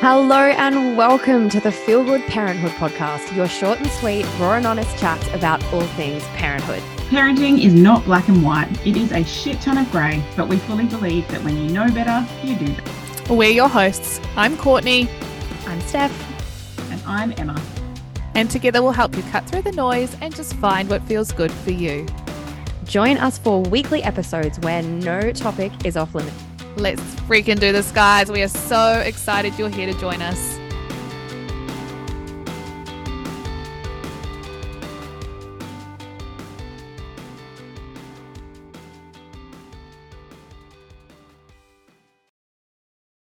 Hello and welcome to the Feel Good Parenthood podcast, your short and sweet, raw and honest chat about all things parenthood. Parenting is not black and white, it is a shit ton of grey, but we fully believe that when you know better, you do better. We're your hosts. I'm Courtney. I'm Steph. And I'm Emma. And together we'll help you cut through the noise and just find what feels good for you. Join us for weekly episodes where no topic is off limits. Let's freaking do this, guys. We are so excited you're here to join us.